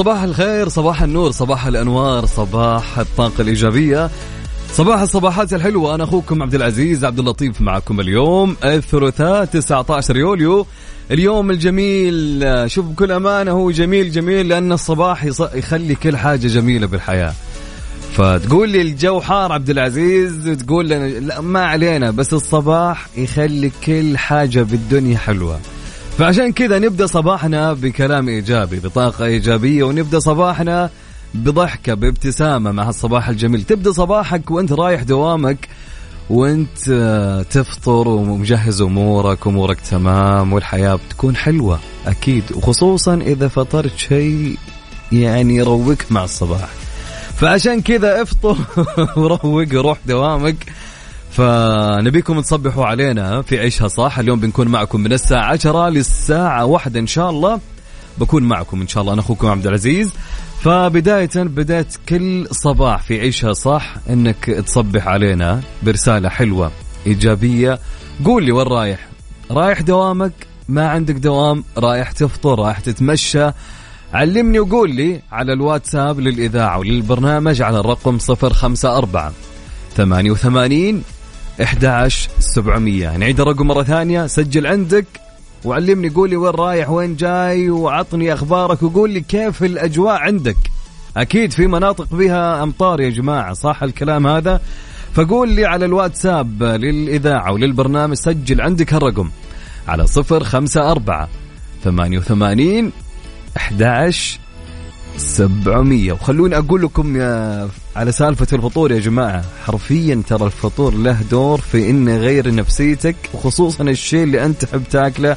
صباح الخير صباح النور صباح الأنوار صباح الطاقة الإيجابية. صباح الصباحات الحلوة أنا أخوكم عبد العزيز عبد اللطيف معكم اليوم الثلاثاء 19 يوليو. اليوم الجميل شوف بكل أمانة هو جميل جميل لأن الصباح يخلي كل حاجة جميلة بالحياة. فتقول لي الجو حار عبد العزيز وتقول لنا لا ما علينا بس الصباح يخلي كل حاجة بالدنيا حلوة. فعشان كذا نبدأ صباحنا بكلام إيجابي بطاقة إيجابية ونبدأ صباحنا بضحكة بابتسامة مع الصباح الجميل. تبدأ صباحك وأنت رايح دوامك وأنت تفطر ومجهز أمورك أمورك تمام والحياة بتكون حلوة أكيد وخصوصا إذا فطرت شيء يعني يروقك مع الصباح. فعشان كذا افطر وروق وروح دوامك. فنبيكم تصبحوا علينا في عيشها صح. اليوم بنكون معكم من الساعة 10 للساعة 1 إن شاء الله. بكون معكم إن شاء الله. أنا أخوكم عبد العزيز. فبداية بدأت كل صباح في عيشها صح. إنك تصبح علينا برسالة حلوة إيجابية. قول لي وين رايح؟ رايح دوامك؟ ما عندك دوام؟ رايح تفطر؟ رايح تتمشى؟ علمني وقول لي على الواتساب للإذاعة وللبرنامج على الرقم 054 88 11700 نعيد الرقم مرة ثانية. سجل عندك وعلمني قول لي وين رايح وين جاي وعطني أخبارك وقول لي كيف الأجواء عندك. أكيد في مناطق فيها أمطار يا جماعة صح الكلام هذا؟ فقول لي على الواتساب للإذاعة وللبرنامج سجل عندك هالرقم على صفر خمسة أربعة ثمانية وثمانين أحد 700 وخلوني أقول لكم يا على سالفة الفطور يا جماعة. حرفيا ترى الفطور له دور في إنه يغير نفسيتك وخصوصا الشيء اللي أنت تحب تاكله.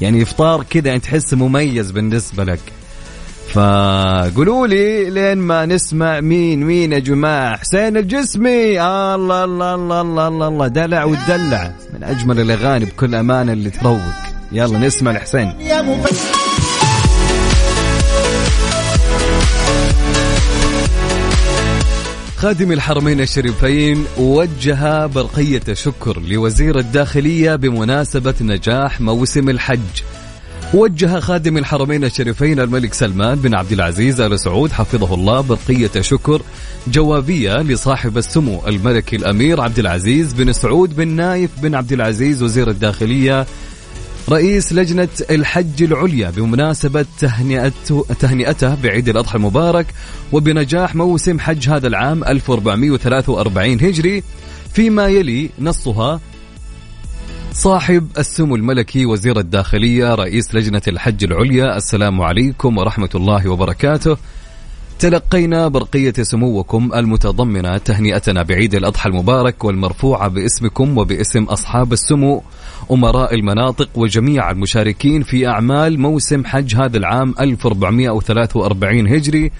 يعني إفطار كذا يعني تحس مميز بالنسبة لك. فقولوا لي لين ما نسمع مين مين يا جماعة؟ حسين الجسمي. الله الله الله الله الله, الله. دلع وتدلع. من أجمل الأغاني بكل أمانة اللي تروق. يلا نسمع لحسين. خادم الحرمين الشريفين وجه برقية شكر لوزير الداخلية بمناسبة نجاح موسم الحج. وجه خادم الحرمين الشريفين الملك سلمان بن عبد العزيز آل سعود حفظه الله برقية شكر جوابية لصاحب السمو الملكي الأمير عبد العزيز بن سعود بن نايف بن عبد العزيز وزير الداخلية رئيس لجنة الحج العليا بمناسبة تهنئته, تهنئته بعيد الأضحى المبارك وبنجاح موسم حج هذا العام 1443 هجري فيما يلي نصها صاحب السمو الملكي وزير الداخلية رئيس لجنة الحج العليا. السلام عليكم ورحمة الله وبركاته. تلقينا برقية سموكم المتضمنة تهنئتنا بعيد الأضحى المبارك والمرفوعة باسمكم وباسم أصحاب السمو. أمراء المناطق وجميع المشاركين في أعمال موسم حج هذا العام 1443 هجري.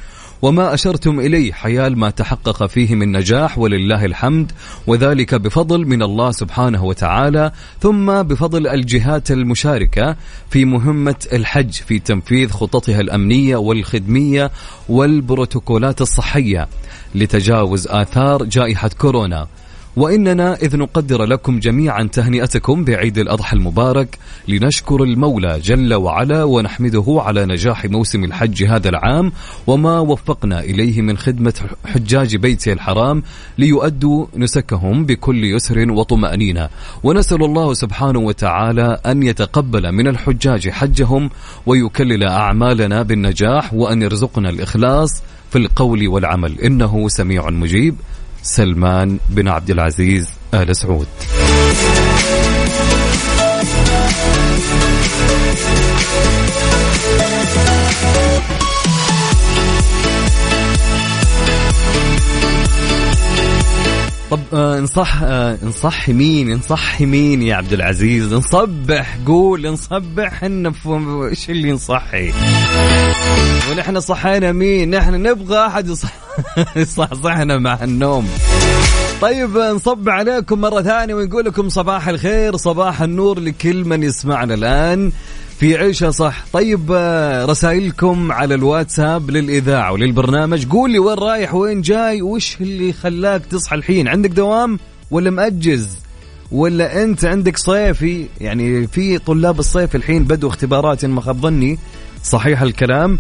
وما أشرتم إليه حيال ما تحقق فيه من نجاح ولله الحمد وذلك بفضل من الله سبحانه وتعالى ثم بفضل الجهات المشاركة في مهمة الحج في تنفيذ خططها الأمنية والخدمية والبروتوكولات الصحية لتجاوز آثار جائحة كورونا. وإننا إذ نقدر لكم جميعا تهنئتكم بعيد الأضحى المبارك لنشكر المولى جل وعلا ونحمده على نجاح موسم الحج هذا العام وما وفقنا إليه من خدمة حجاج بيته الحرام ليؤدوا نسكهم بكل يسر وطمأنينة. ونسأل الله سبحانه وتعالى أن يتقبل من الحجاج حجهم ويكلل أعمالنا بالنجاح وأن يرزقنا الإخلاص في القول والعمل. إنه سميع مجيب. سلمان بن عبد العزيز آل سعود. طب آه نصح آه نصح مين؟ نصح مين يا عبد العزيز؟ نصبح قول نصبح إحنا إيش اللي نصحي ونحن صحينا مين؟ نحن نبغى أحد يصح يصحصحنا مع النوم. طيب نصب عليكم مرة ثانية ونقول لكم صباح الخير صباح النور لكل من يسمعنا الآن. في عيشة صح. طيب آه، رسائلكم على الواتساب للإذاعة وللبرنامج. قول لي وين رايح وين جاي وش اللي خلاك تصحى الحين؟ عندك دوام ولا مأجز؟ ولا أنت عندك صيفي؟ يعني في طلاب الصيف الحين بدوا اختبارات ما خاب ظني. صحيح الكلام.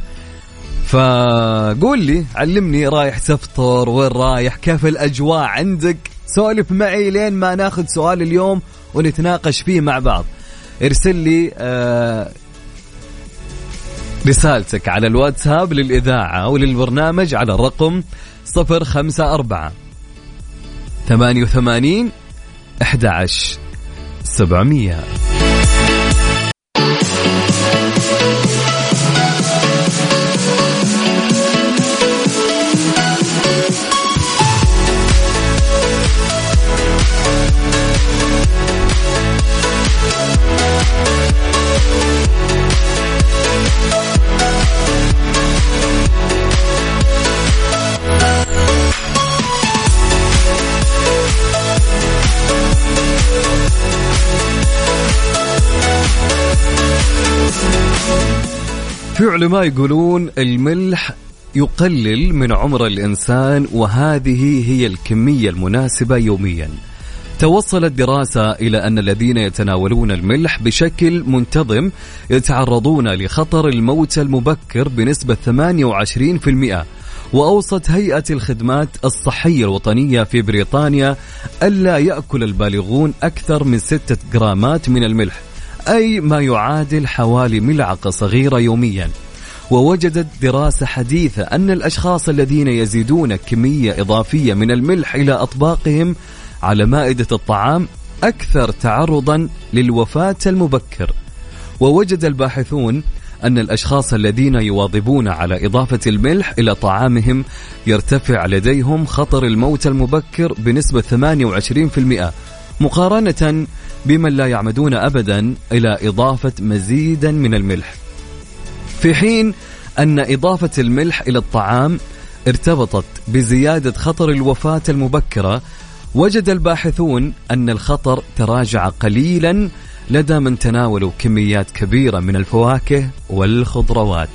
فقول لي علمني رايح تفطر وين رايح كيف الأجواء عندك؟ سولف معي لين ما ناخذ سؤال اليوم ونتناقش فيه مع بعض. ارسل لي آه رسالتك على الواتساب للإذاعة أو للبرنامج على الرقم 054 88 11 700 في علماء يقولون الملح يقلل من عمر الإنسان وهذه هي الكمية المناسبة يوميا. توصلت دراسة إلى أن الذين يتناولون الملح بشكل منتظم يتعرضون لخطر الموت المبكر بنسبة 28% وأوصت هيئة الخدمات الصحية الوطنية في بريطانيا ألا يأكل البالغون أكثر من 6 جرامات من الملح. أي ما يعادل حوالي ملعقة صغيرة يوميا. ووجدت دراسة حديثة أن الأشخاص الذين يزيدون كمية إضافية من الملح إلى أطباقهم على مائدة الطعام أكثر تعرضا للوفاة المبكر. ووجد الباحثون أن الأشخاص الذين يواظبون على إضافة الملح إلى طعامهم يرتفع لديهم خطر الموت المبكر بنسبة 28% مقارنة بمن لا يعمدون ابدا إلى إضافة مزيدا من الملح. في حين أن إضافة الملح إلى الطعام ارتبطت بزيادة خطر الوفاة المبكرة وجد الباحثون أن الخطر تراجع قليلا لدى من تناولوا كميات كبيرة من الفواكه والخضروات.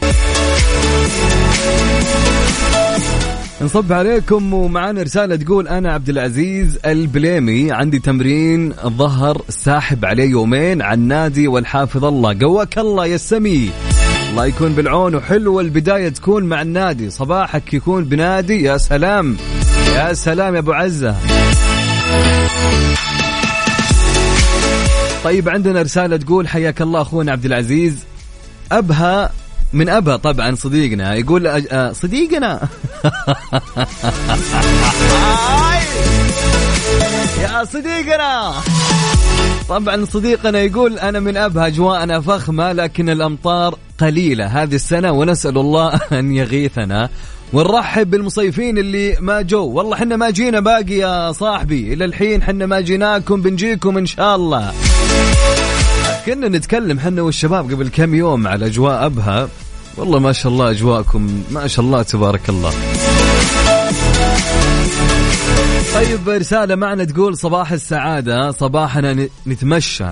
نصب عليكم ومعانا رسالة تقول أنا عبد العزيز البليمي عندي تمرين الظهر ساحب عليه يومين عن نادي والحافظ الله. قواك الله يا السمي. الله يكون بالعون وحلوة البداية تكون مع النادي. صباحك يكون بنادي يا سلام. يا سلام يا أبو عزة. طيب عندنا رسالة تقول حياك الله أخونا عبد العزيز. أبها من أبها طبعا صديقنا يقول أه، صديقنا. يا صديقنا. طبعا صديقنا يقول أنا من أبها أجواءنا فخمة لكن الأمطار قليلة. هذه السنة ونسأل الله أن يغيثنا ونرحب بالمصيفين اللي ما جو. والله حنا ما جينا باقي يا صاحبي. إلى الحين حنا ما جيناكم بنجيكم إن شاء الله. كنا نتكلم حنا والشباب قبل كم يوم على أجواء أبها. والله ما شاء الله أجواءكم. ما شاء الله تبارك الله. طيب رسالة معنا تقول صباح السعادة. صباحنا نتمشى.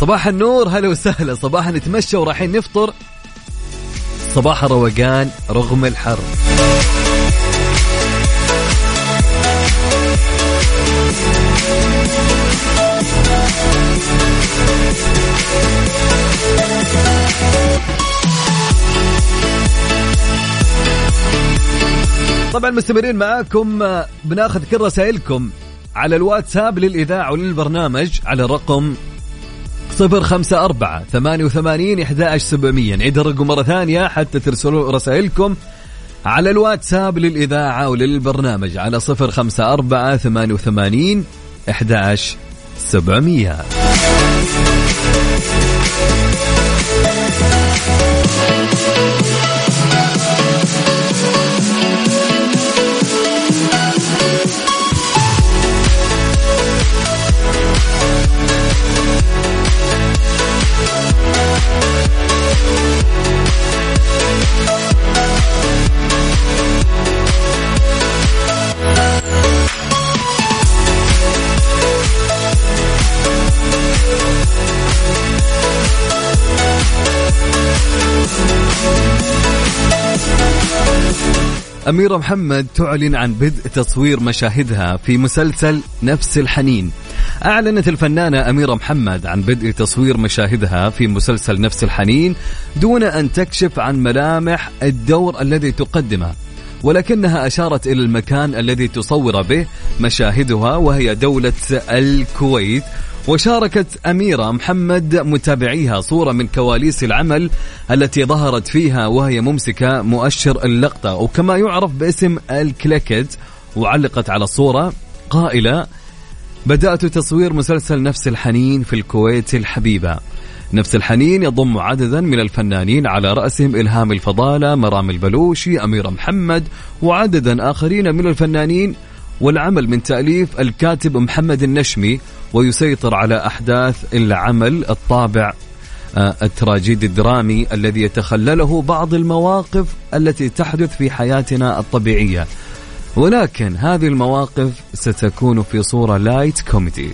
صباح النور هلا وسهلا. صباح نتمشى ورايحين نفطر. صباح روقان رغم الحر. طبعا مستمرين معاكم بناخذ كل رسائلكم على الواتساب للإذاعة وللبرنامج على الرقم 054 88 11700 نعيد الرقم مرة ثانية حتى ترسلوا رسائلكم على الواتساب للإذاعة وللبرنامج على 054 88 11700 أميرة محمد تعلن عن بدء تصوير مشاهدها في مسلسل نفس الحنين. أعلنت الفنانة أميرة محمد عن بدء تصوير مشاهدها في مسلسل نفس الحنين دون أن تكشف عن ملامح الدور الذي تقدمه ولكنها أشارت إلى المكان الذي تصور به مشاهدها وهي دولة الكويت وشاركت أميرة محمد متابعيها صورة من كواليس العمل التي ظهرت فيها وهي ممسكة مؤشر اللقطة. وكما يعرف باسم الكليكت وعلقت على الصورة قائلة بدأت تصوير مسلسل نفس الحنين في الكويت الحبيبة. نفس الحنين يضم عددا من الفنانين على رأسهم إلهام الفضالة مرام البلوشي أميرة محمد وعددا آخرين من الفنانين والعمل من تأليف الكاتب محمد النشمي ويسيطر على أحداث العمل الطابع آه، التراجيدي الدرامي الذي يتخلله بعض المواقف التي تحدث في حياتنا الطبيعية. ولكن هذه المواقف ستكون في صورة light comedy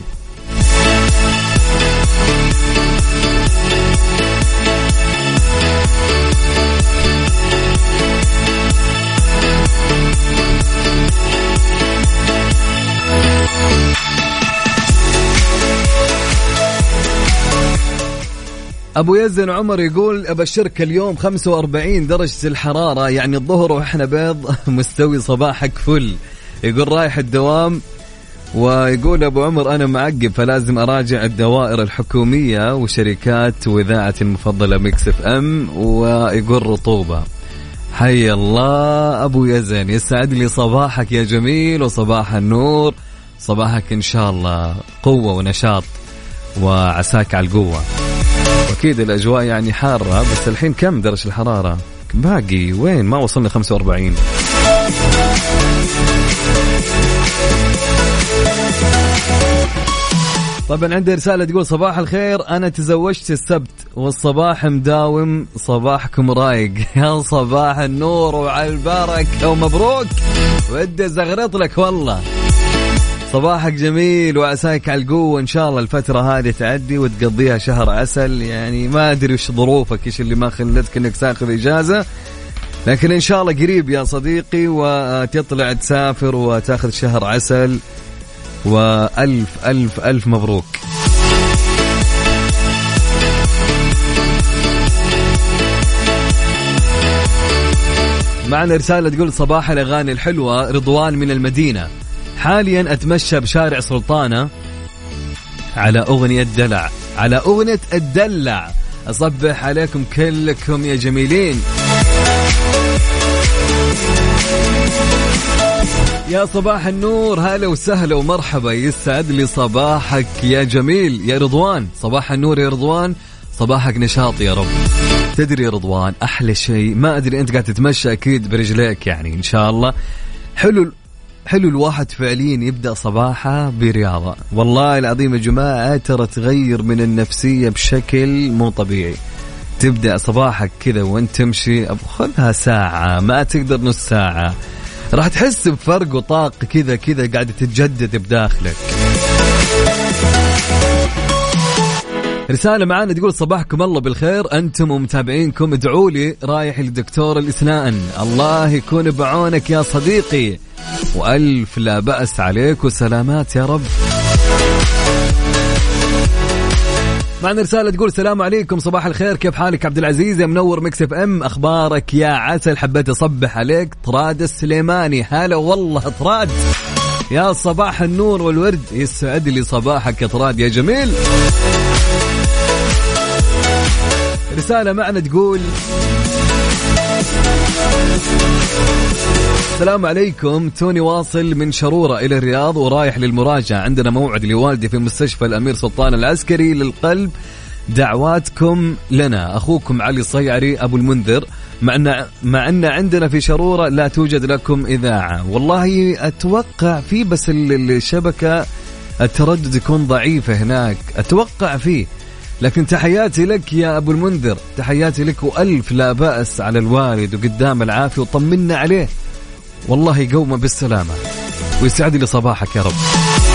أبو يزن عمر يقول أبشرك اليوم 45 درجة الحرارة يعني الظهر وإحنا بيض مستوي صباحك فل. يقول رايح الدوام ويقول أبو عمر أنا معقب فلازم أراجع الدوائر الحكومية وشركات وإذاعة المفضلة Mix FM ويقول رطوبة. حي الله أبو يزن يسعد لي صباحك يا جميل وصباح النور. صباحك إن شاء الله قوة ونشاط وعساك على القوة. واكيد الأجواء يعني حارة بس الحين كم درجة الحرارة؟ باقي وين؟ ما وصلنا 45 طبعا عندي رسالة تقول صباح الخير أنا تزوجت السبت والصباح مداوم صباحكم رايق. يا صباح النور وعلى البركة ومبروك. ودي زغرط لك والله. صباحك جميل وعساك على القوة. إن شاء الله الفترة هذه تعدي وتقضيها شهر عسل. يعني ما أدري وش ظروفك إيش اللي ما خلتك إنك تاخذ إجازة. لكن إن شاء الله قريب يا صديقي وتطلع تسافر وتاخذ شهر عسل. وألف ألف ألف مبروك. معنا رسالة تقول صباح الأغاني الحلوة رضوان من المدينة. حاليا أتمشى بشارع سلطانة على أغنية دلع على أغنية الدلع. أصبح عليكم كلكم يا جميلين. يا صباح النور هلا وسهلا ومرحبا. يسعد لي صباحك يا جميل. يا رضوان صباح النور يا رضوان. صباحك نشاط يا رب. تدري يا رضوان أحلى شيء. ما أدري أنت قاعد تتمشى أكيد برجليك يعني إن شاء الله. حلو حلو الواحد فعليا يبدأ صباحه برياضة. والله العظيم يا جماعة ترى تغير من النفسية بشكل مو طبيعي. تبدأ صباحك كذا وانت تمشي خذها ساعة ما تقدر نص ساعة. راح تحس بفرق وطاقة كذا كذا قاعدة تتجدد بداخلك. رسالة معانا تقول صباحكم الله بالخير. أنتم ومتابعينكم ادعوا لي رايح لدكتور الإسنان. الله يكون بعونك يا صديقي. وألف لا بأس عليك وسلامات يا رب. معنا رسالة تقول السلام عليكم. صباح الخير. كيف حالك عبد العزيز؟ يا منور Mix FM. أخبارك يا عسل؟ حبيت أصبح عليك. طراد السليماني. هلا والله طراد يا صباح النور والورد. يسعد لي صباحك يا طراد يا جميل. رسالة معنا تقول السلام عليكم. توني واصل من شرورة إلى الرياض ورايح للمراجعة. عندنا موعد لوالدي في مستشفى الأمير سلطان العسكري للقلب. دعواتكم لنا. أخوكم علي صيعري أبو المنذر. مع أن مع أن عندنا في شرورة لا توجد لكم إذاعة. والله أتوقع في بس الشبكة التردد يكون ضعيفة هناك. أتوقع فيه. لكن تحياتي لك يا أبو المنذر. تحياتي لك وألف لا بأس على الوالد وقدام العافية وطمنا عليه. والله يقوم بالسلامة. ويسعد لي صباحك يا رب.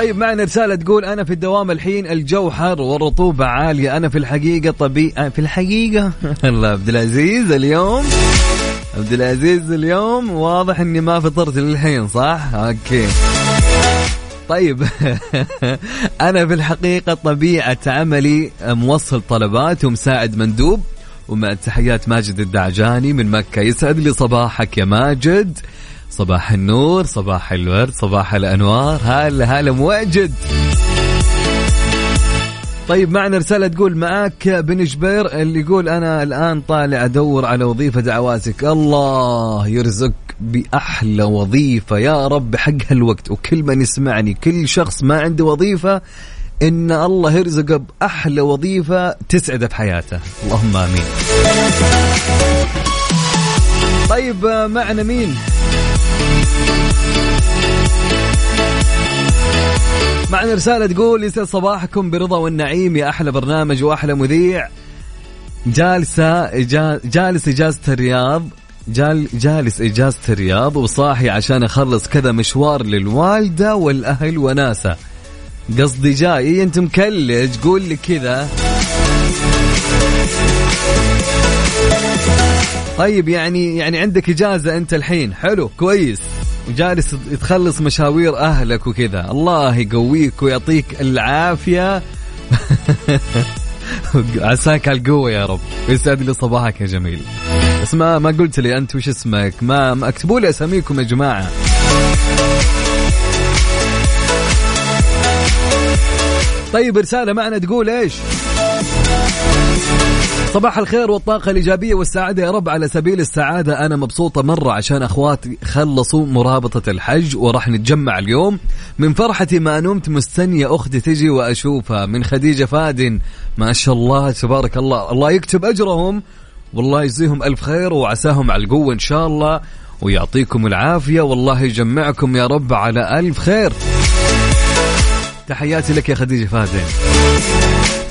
طيب معنا رسالة تقول أنا في الدوام الحين الجو حر والرطوبة عالية. أنا في الحقيقة طبيعي في الحقيقة؟ الله عبد العزيز اليوم؟ عبد العزيز اليوم واضح إني ما فطرت للحين صح؟ أوكي. طيب أنا في الحقيقة طبيعة عملي موصل طلبات ومساعد مندوب. ومع تحيات ماجد الدعجاني من مكة يسعد لي صباحك يا ماجد. صباح النور صباح الورد صباح الأنوار. هلا هلا موجد. طيب معنا رسالة تقول معاك بن جبير اللي يقول أنا الآن طالع أدور على وظيفة دعواتك الله يرزق بأحلى وظيفة. يا رب حق هالوقت. وكل من يسمعني كل شخص ما عنده وظيفة إن الله يرزقه بأحلى وظيفة تسعده في حياته اللهم آمين. طيب معنا مين؟ معنا رسالة تقول يسعد صباحكم برضا والنعيم يا أحلى برنامج وأحلى مذيع. جالسة جالس إجازة الرياض جال جالس إجازة الرياض وصاحي عشان أخلص كذا مشوار للوالدة والأهل وناسة. قصدي جاي إيه أنت مكلج؟ قول لي كذا. طيب يعني يعني عندك إجازة أنت الحين. حلو كويس. وجالس تخلص مشاوير أهلك وكذا. الله يقويك ويعطيك العافية. عساك على القوة يا رب. يسعد لي صباحك يا جميل. بس ما ما قلت لي أنت وش اسمك؟ ما, ما اكتبوا لي أساميكم يا جماعة. طيب رسالة معنا تقول إيش؟ صباح الخير والطاقة الإيجابية والسعادة يا رب على سبيل السعادة. أنا مبسوطة مرة عشان أخواتي خلصوا مرابطة الحج وراح نتجمع اليوم. من فرحتي ما نمت مستنية أختي تجي وأشوفها. من خديجة فادن ما شاء الله تبارك الله. الله يكتب أجرهم. والله يجزيهم ألف خير وعساهم على القوة إن شاء الله ويعطيكم العافية. والله يجمعكم يا رب على ألف خير. تحياتي لك يا خديجة فادن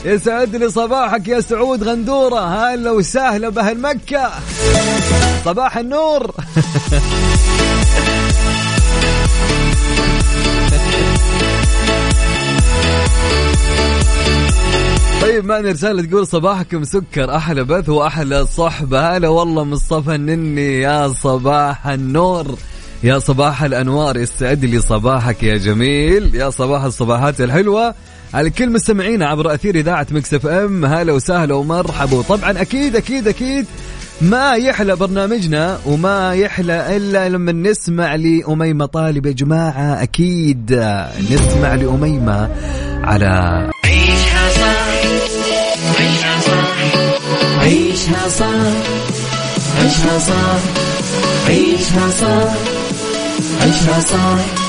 يسعد لي صباحك يا سعود غندورة هلا وسهلا بأهل مكة. صباح النور. طيب معنا رسالة تقول صباحكم سكر أحلى بث وأحلى صحبة. هلا والله مصطفى النني يا صباح النور. يا صباح الأنوار يسعد لي صباحك يا جميل. يا صباح الصباحات الحلوة. على كل مستمعينا عبر أثير إذاعة Mix FM. هلا وسهلا ومرحبا. وطبعا أكيد أكيد أكيد ما يحلى برنامجنا وما يحلى إلا لما نسمع لأميمة طالب يا جماعة أكيد نسمع لأميمة على عيشها صح. عيشها صح. عيشها صح. عيشها صح. عيشها صح. عيشها صح.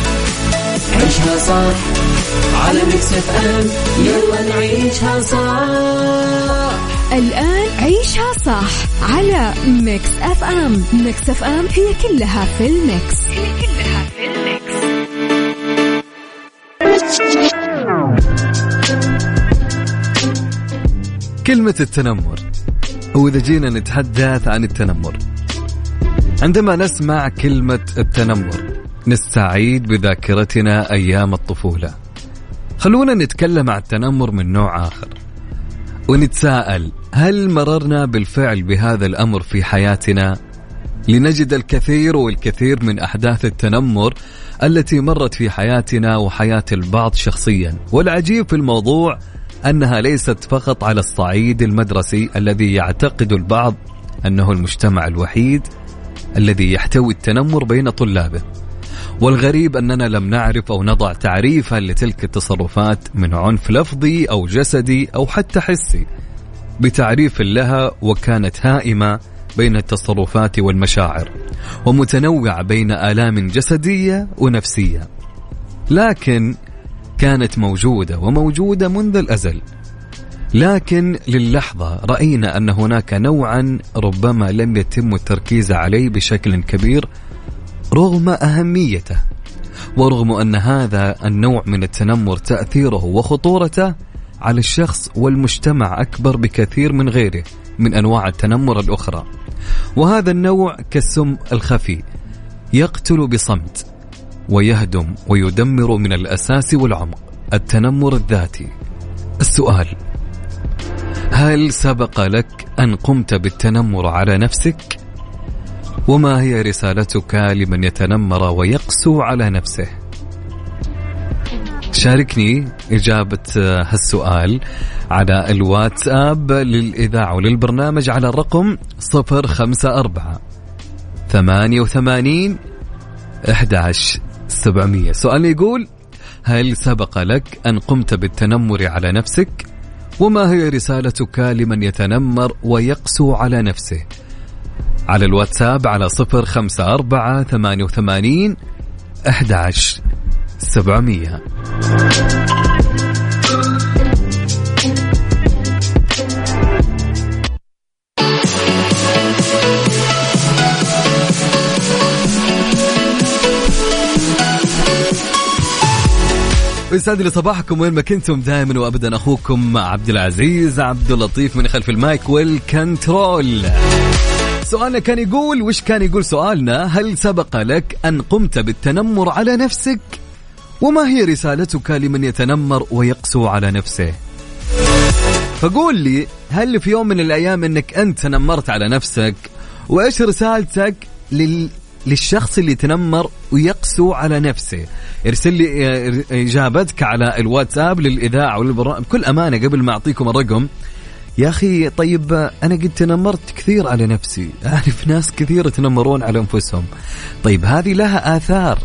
عيشها صح. على Mix FM يلا نعيشها صح. الآن عيشها صح على Mix FM Mix FM هي كلها في ال mix. هي كلها في ال mix. كلمة التنمر وإذا جينا نتحدث عن التنمر. عندما نسمع كلمة التنمر نستعيد بذاكرتنا أيام الطفولة. خلونا نتكلم عن التنمر من نوع آخر. ونتساءل هل مررنا بالفعل بهذا الأمر في حياتنا؟ لنجد الكثير والكثير من أحداث التنمر التي مرت في حياتنا وحياة البعض شخصيا. والعجيب في الموضوع أنها ليست فقط على الصعيد المدرسي الذي يعتقد البعض أنه المجتمع الوحيد الذي يحتوي التنمر بين طلابه. والغريب أننا لم نعرف أو نضع تعريفا لتلك التصرفات من عنف لفظي أو جسدي أو حتى حسي. بتعريف لها وكانت هائمة بين التصرفات والمشاعر ومتنوعة بين آلام جسدية ونفسية. لكن كانت موجودة وموجودة منذ الأزل. لكن للحظة رأينا أن هناك نوعا ربما لم يتم التركيز عليه بشكل كبير رغم أهميته ورغم أن هذا النوع من التنمر تأثيره وخطورته على الشخص والمجتمع أكبر بكثير من غيره من أنواع التنمر الأخرى وهذا النوع كالسم الخفي يقتل بصمت ويهدم ويدمر من الأساس والعمق التنمر الذاتي السؤال هل سبق لك أن قمت بالتنمر على نفسك؟ وما هي رسالتك لمن يتنمر ويقسو على نفسه؟ شاركني إجابة هالسؤال على الواتساب للإذاعة وللبرنامج على الرقم 054 88 11 700 سؤال يقول هل سبق لك أن قمت بالتنمر على نفسك؟ وما هي رسالتك لمن يتنمر ويقسو على نفسه على الواتساب على صفر خمسة أربعة ثمانية وثمانين أحد سبعمية. ويسعد لي صباحكم وين ما كنتم دائما وابدا. أخوكم عبد العزيز عبد اللطيف من خلف المايك والكنترول. سؤالنا كان يقول وش كان يقول سؤالنا؟ هل سبق لك أن قمت بالتنمر على نفسك؟ وما هي رسالتك لمن يتنمر ويقسو على نفسه؟ فقول لي هل في يوم من الأيام أنك أنت تنمرت على نفسك؟ وإيش رسالتك لل للشخص اللي تنمر ويقسو على نفسه؟ ارسل لي آه، إجابتك على الواتساب للإذاعة وللبرنامج بكل أمانة قبل ما أعطيكم الرقم يا أخي طيب أنا قد تنمرت كثير على نفسي. أعرف ناس كثير يتنمرون على أنفسهم. طيب هذه لها آثار.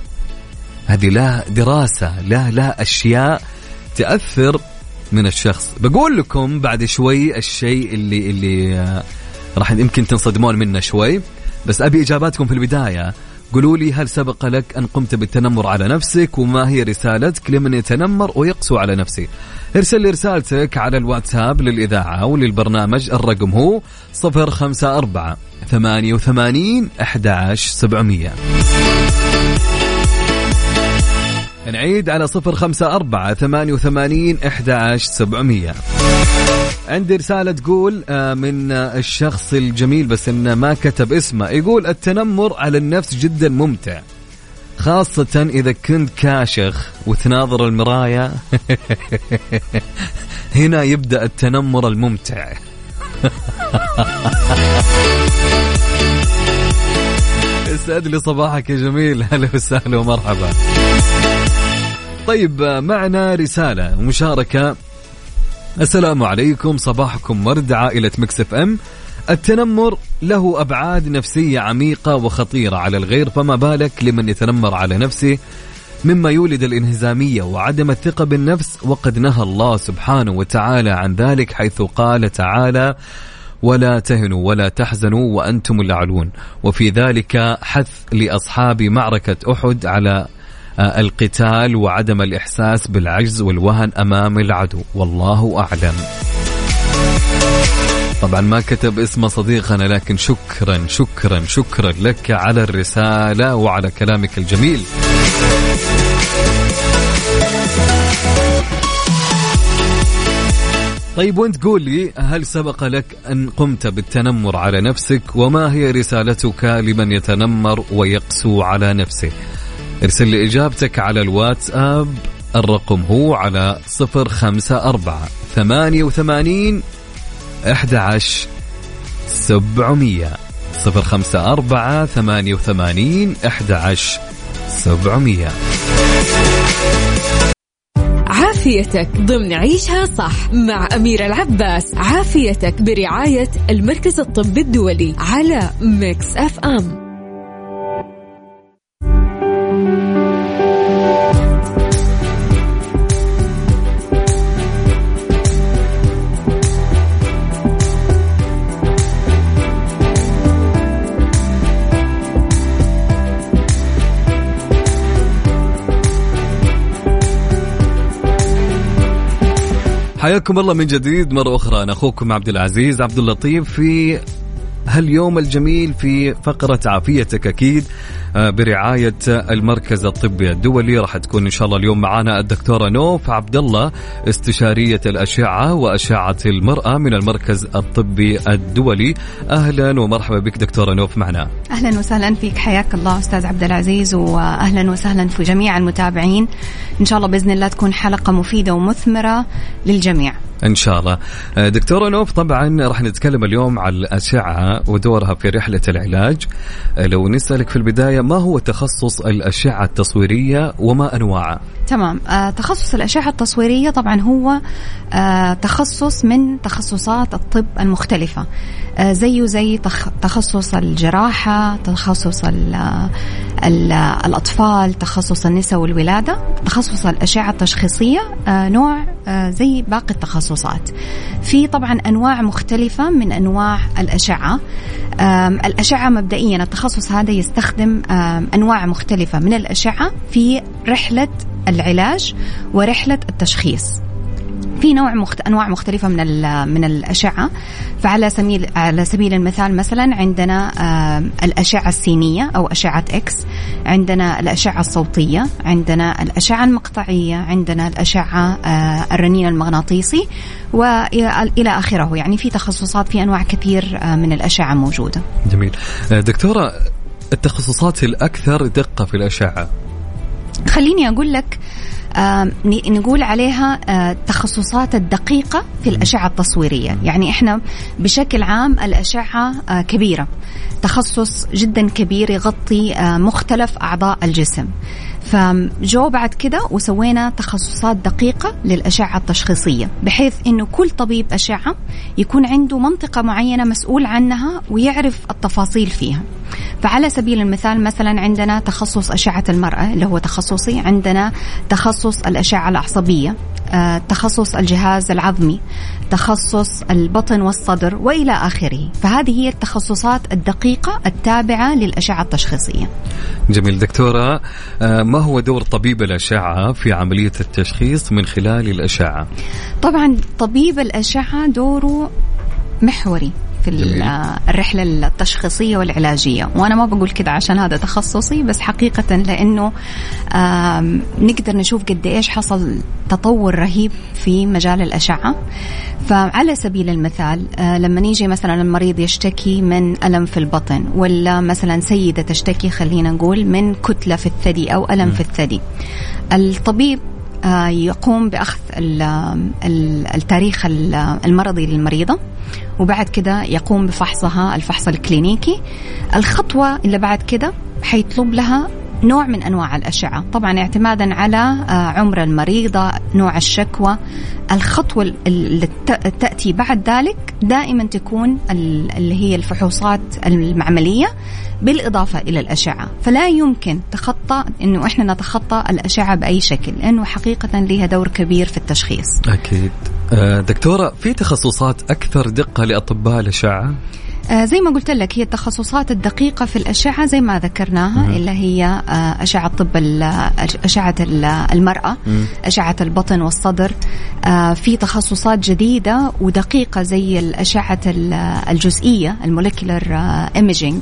هذه لها دراسة لها لها أشياء تأثر من الشخص. بقول لكم بعد شوي الشيء اللي اللي آه، راح يمكن تنصدمون منه شوي. بس أبي إجاباتكم في البداية. قولوا لي هل سبق لك أن قمت بالتنمر على نفسك؟ وما هي رسالتك لمن يتنمر ويقسو على نفسه؟ ارسل لي رسالتك على الواتساب للإذاعة وللبرنامج الرقم هو 054 88 11700 نعيد على 054 88 11700 عندي رسالة تقول آه، من الشخص الجميل بس إنه ما كتب اسمه يقول التنمر على النفس جدا ممتع خاصة إذا كنت كاشخ وتناظر المراية هنا يبدأ التنمر الممتع. يسعد لي صباحك يا جميل. هلا وسهلا ومرحبا. طيب معنا رسالة مشاركة السلام عليكم. صباحكم ورد عائلة مكسف ام. التنمر له أبعاد نفسية عميقة وخطيرة على الغير فما بالك لمن يتنمر على نفسه؟ مما يولد الإنهزامية وعدم الثقة بالنفس وقد نهى الله سبحانه وتعالى عن ذلك حيث قال تعالى ولا تهنوا ولا تحزنوا وأنتم الأعلون وفي ذلك حث لأصحاب معركة أحد على القتال وعدم الإحساس بالعجز والوهن أمام العدو. والله أعلم. طبعا ما كتب اسم صديقنا لكن شكرا شكرا شكرا لك على الرسالة وعلى كلامك الجميل. طيب وانت قول لي هل سبق لك أن قمت بالتنمر على نفسك؟ وما هي رسالتك لمن يتنمر ويقسو على نفسه؟ ارسل لي إجابتك على الواتساب الرقم هو على صفر خمسة أربعة ثمانية وثمانين 11 700 صفر خمسة أربعة ثمانية وثمانين أحد سبعمية. عافيتك ضمن عيشها صح مع أميرة العباس. عافيتك برعاية المركز الطبي الدولي على Mix FM. حياكم الله من جديد مرة أخرى. أنا أخوكم عبد العزيز عبد اللطيف في هاليوم الجميل في فقرة عافيتك أكيد آه، برعاية المركز الطبي الدولي. راح تكون إن شاء الله اليوم معنا الدكتورة نوف عبد الله استشارية الأشعة وأشعة المرأة من المركز الطبي الدولي. أهلا ومرحبا بك دكتورة نوف معنا. أهلا وسهلا فيك. حياك الله أستاذ عبد العزيز وأهلا وسهلا في جميع المتابعين. إن شاء الله بإذن الله تكون حلقة مفيدة ومثمرة للجميع. إن شاء الله. آه، دكتورة نوف طبعا راح نتكلم اليوم عن الأشعة ودورها في رحلة العلاج. آه، لو نسألك في البداية ما هو تخصص الأشعة التصويرية وما أنواعها؟ تمام. آه تخصص الأشعة التصويرية طبعا هو تخصص من تخصصات الطب المختلفة. زيه زي تخصص الجراحة تخصص ال ال الأطفال تخصص النساء والولادة تخصص الأشعة التشخيصية. نوع زي باقي التخصصات في طبعا أنواع مختلفة من أنواع الأشعة. الأشعة مبدئيا التخصص هذا يستخدم أنواع مختلفة من الأشعة في رحلة العلاج ورحلة التشخيص. في نوع مخت... أنواع مختلفة من من الأشعة. فعلى سبيل على سبيل المثال مثلا عندنا الأشعة السينية أو أشعة إكس عندنا الأشعة الصوتية عندنا الأشعة المقطعية عندنا الأشعة آه الرنين المغناطيسي والى آخره. يعني في تخصصات في أنواع كثير آه من الأشعة موجودة. جميل. آه، دكتورة التخصصات الأكثر دقة في الأشعة؟ خليني أقول لك نقول عليها التخصصات آه، الدقيقة في الأشعة التصويرية. يعني إحنا بشكل عام الأشعة آه، كبيرة. تخصص جدا كبير يغطي آه، مختلف أعضاء الجسم. فجو بعد كده وسوينا تخصصات دقيقة للأشعة التشخيصية بحيث أنه كل طبيب أشعة يكون عنده منطقة معينة مسؤول عنها ويعرف التفاصيل فيها. فعلى سبيل المثال مثلا عندنا تخصص أشعة المرأة اللي هو تخصصي عندنا تخصص الأشعة العصبية. تخصص الجهاز العظمي تخصص البطن والصدر وإلى آخره، فهذه هي التخصصات الدقيقة التابعة للأشعة التشخيصية. جميل دكتورة آه، ما هو دور طبيب الأشعة في عملية التشخيص من خلال الأشعة؟ طبعا طبيب الأشعة دوره محوري في جميل. الرحلة التشخيصية والعلاجية. وأنا ما بقول كده عشان هذا تخصصي بس حقيقة لأنه نقدر نشوف قد إيش حصل تطور رهيب في مجال الأشعة. فعلى سبيل المثال آه، لما نيجي مثلا المريض يشتكي من ألم في البطن ولا مثلا سيدة تشتكي خلينا نقول من كتلة في الثدي أو ألم في الثدي. الطبيب آه، يقوم بأخذ التاريخ المرضي للمريضة وبعد كده يقوم بفحصها الفحص الكلينيكي. الخطوة اللي بعد كده حيطلب لها نوع من أنواع الأشعة. طبعا اعتمادا على آه، عمر المريضة نوع الشكوى. الخطوة اللي تأتي بعد ذلك دائما تكون اللي هي الفحوصات المعملية بالإضافة إلى الأشعة. فلا يمكن تخطى إنه إحنا نتخطى الأشعة بأي شكل لأنه حقيقة لها دور كبير في التشخيص. أكيد. آه، دكتورة في تخصصات أكثر دقة لأطباء الأشعة؟ آه زي ما قلت لك هي التخصصات الدقيقة في الأشعة زي ما ذكرناها مم. اللي هي آه أشعة طب أشعة المرأة مم. أشعة البطن والصدر. آه في تخصصات جديدة ودقيقة زي الأشعة الجزيئية ال molecular imaging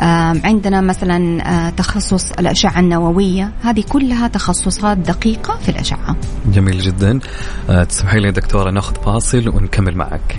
آه عندنا مثلا آه تخصص الأشعة النووية. هذه كلها تخصصات دقيقة في الأشعة. جميل جدا. آه تسمحي لي دكتورة ناخذ فاصل ونكمل معك.